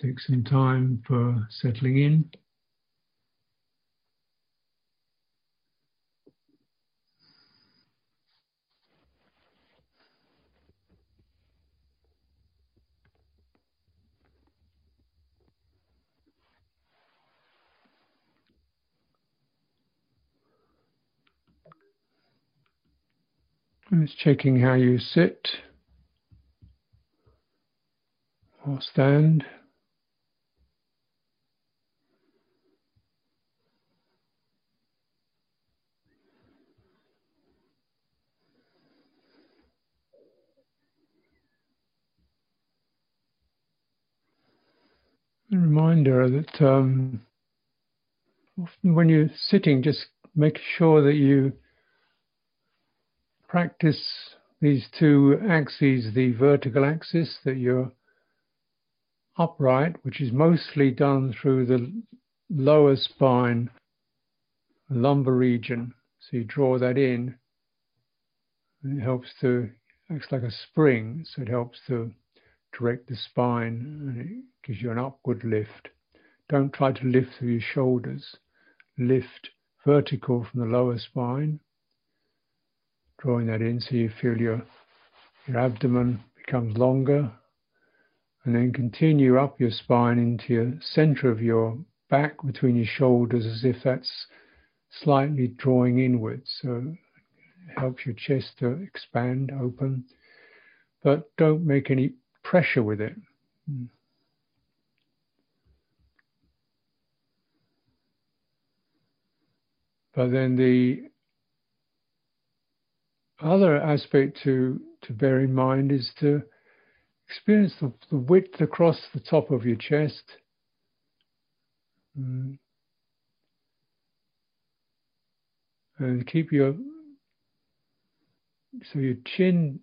Take some time for settling in. It's checking how you sit or stand. A reminder that um, when you're sitting, just make sure that you practice these two axes the vertical axis, that you're upright, which is mostly done through the lower spine, lumbar region. So you draw that in, it helps to, acts like a spring, so it helps to direct the spine and it gives you an upward lift. Don't try to lift through your shoulders. Lift vertical from the lower spine, drawing that in so you feel your, your abdomen becomes longer. And then continue up your spine into your center of your back between your shoulders as if that's slightly drawing inwards. So it helps your chest to expand, open. But don't make any pressure with it. But then the other aspect to, to bear in mind is to experience the, the width across the top of your chest. Mm. And keep your so your chin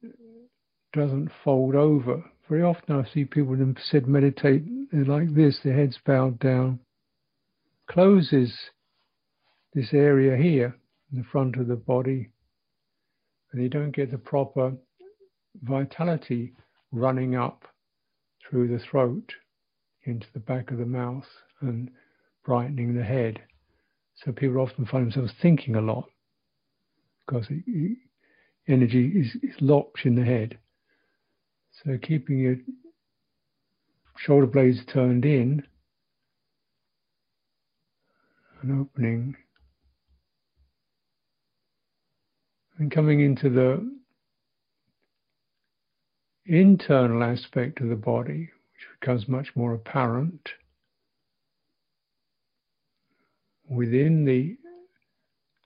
doesn't fold over. Very often I see people that said meditate like this, their heads bowed down. Closes this area here in the front of the body, and you don't get the proper vitality running up through the throat into the back of the mouth and brightening the head. So people often find themselves thinking a lot because energy is locked in the head. So keeping your shoulder blades turned in and opening. And coming into the internal aspect of the body, which becomes much more apparent within the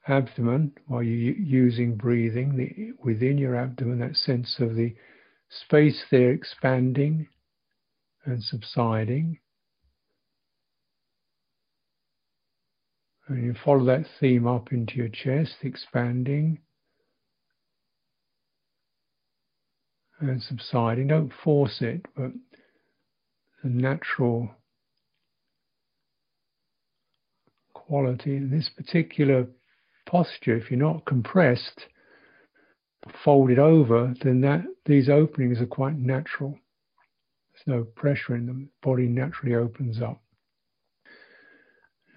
abdomen while you're using breathing, the, within your abdomen, that sense of the space there expanding and subsiding. And you follow that theme up into your chest, expanding and subsiding. Don't force it, but the natural quality in this particular posture, if you're not compressed, folded over, then that these openings are quite natural. There's no pressure in them. The body naturally opens up.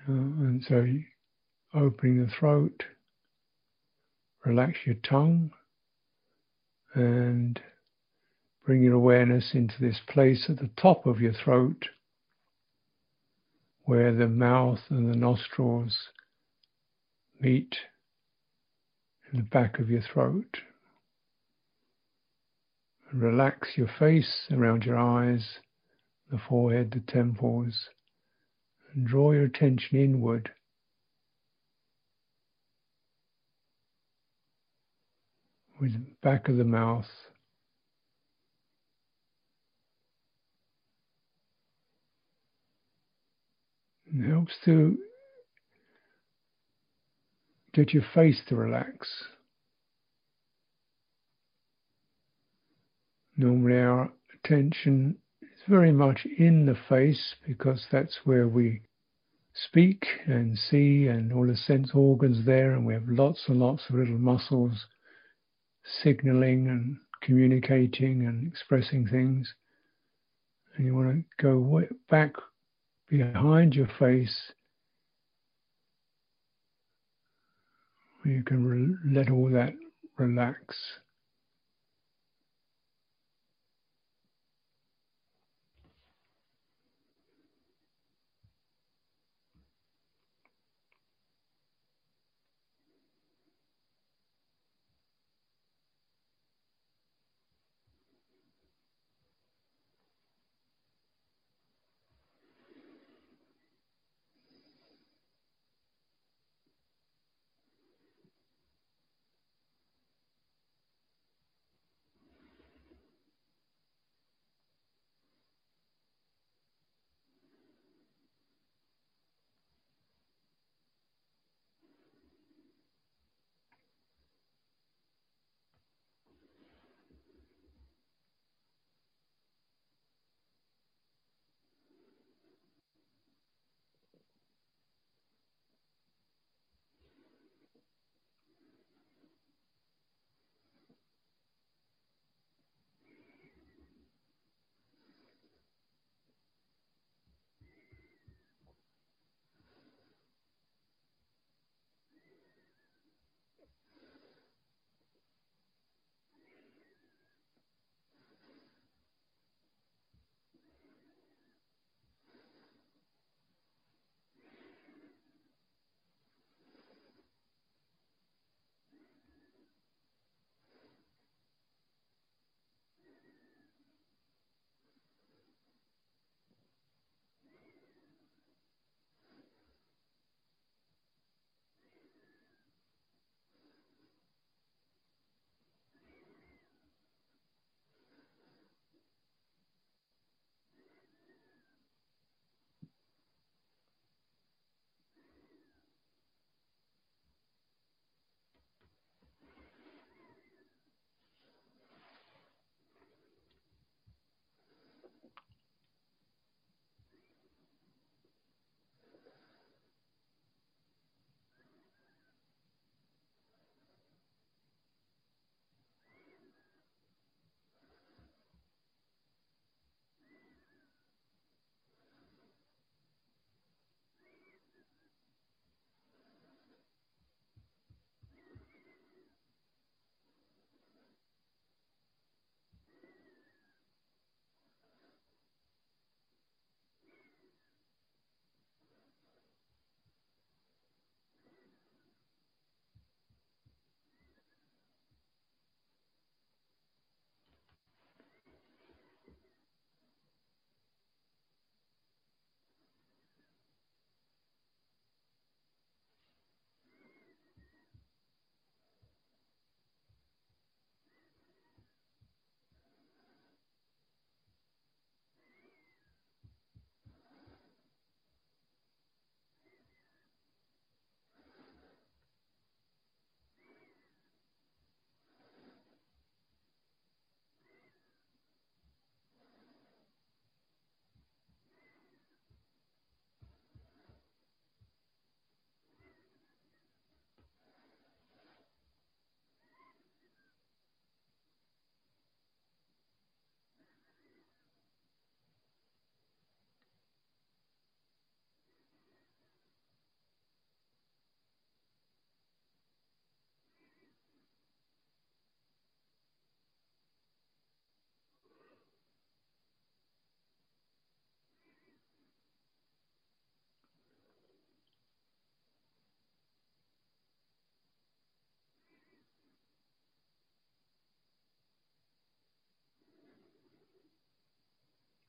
Uh, and so opening the throat, relax your tongue, and bring your awareness into this place at the top of your throat where the mouth and the nostrils meet in the back of your throat. Relax your face around your eyes, the forehead, the temples, and draw your attention inward. With the back of the mouth. It helps to get your face to relax. Normally, our attention is very much in the face because that's where we speak and see, and all the sense organs there, and we have lots and lots of little muscles signaling and communicating and expressing things. And you want to go back behind your face. Where you can re- let all that relax.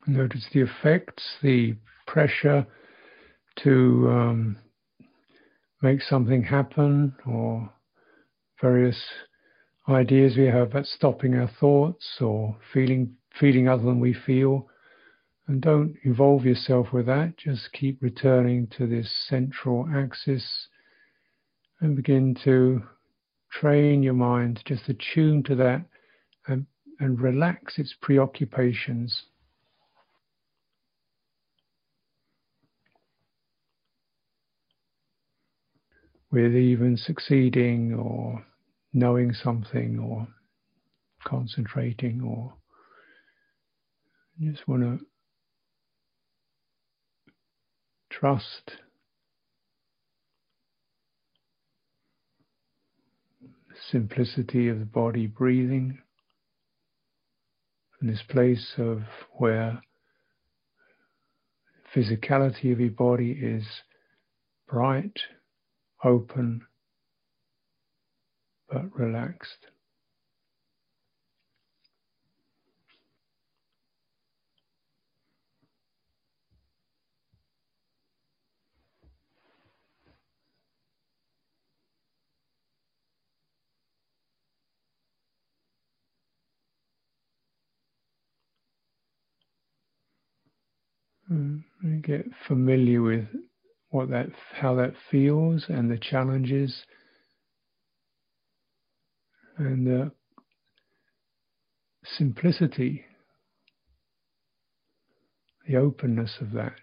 Notice the effects, the pressure to um, make something happen, or various ideas we have about stopping our thoughts or feeling feeling other than we feel. And don't involve yourself with that. Just keep returning to this central axis and begin to train your mind just attune to that and, and relax its preoccupations. With even succeeding or knowing something or concentrating or just want to trust. Simplicity of the body breathing from this place of where physicality of your body is bright, open, but relaxed. Hmm, and get familiar with what that, how that feels, and the challenges, and the simplicity, the openness of that.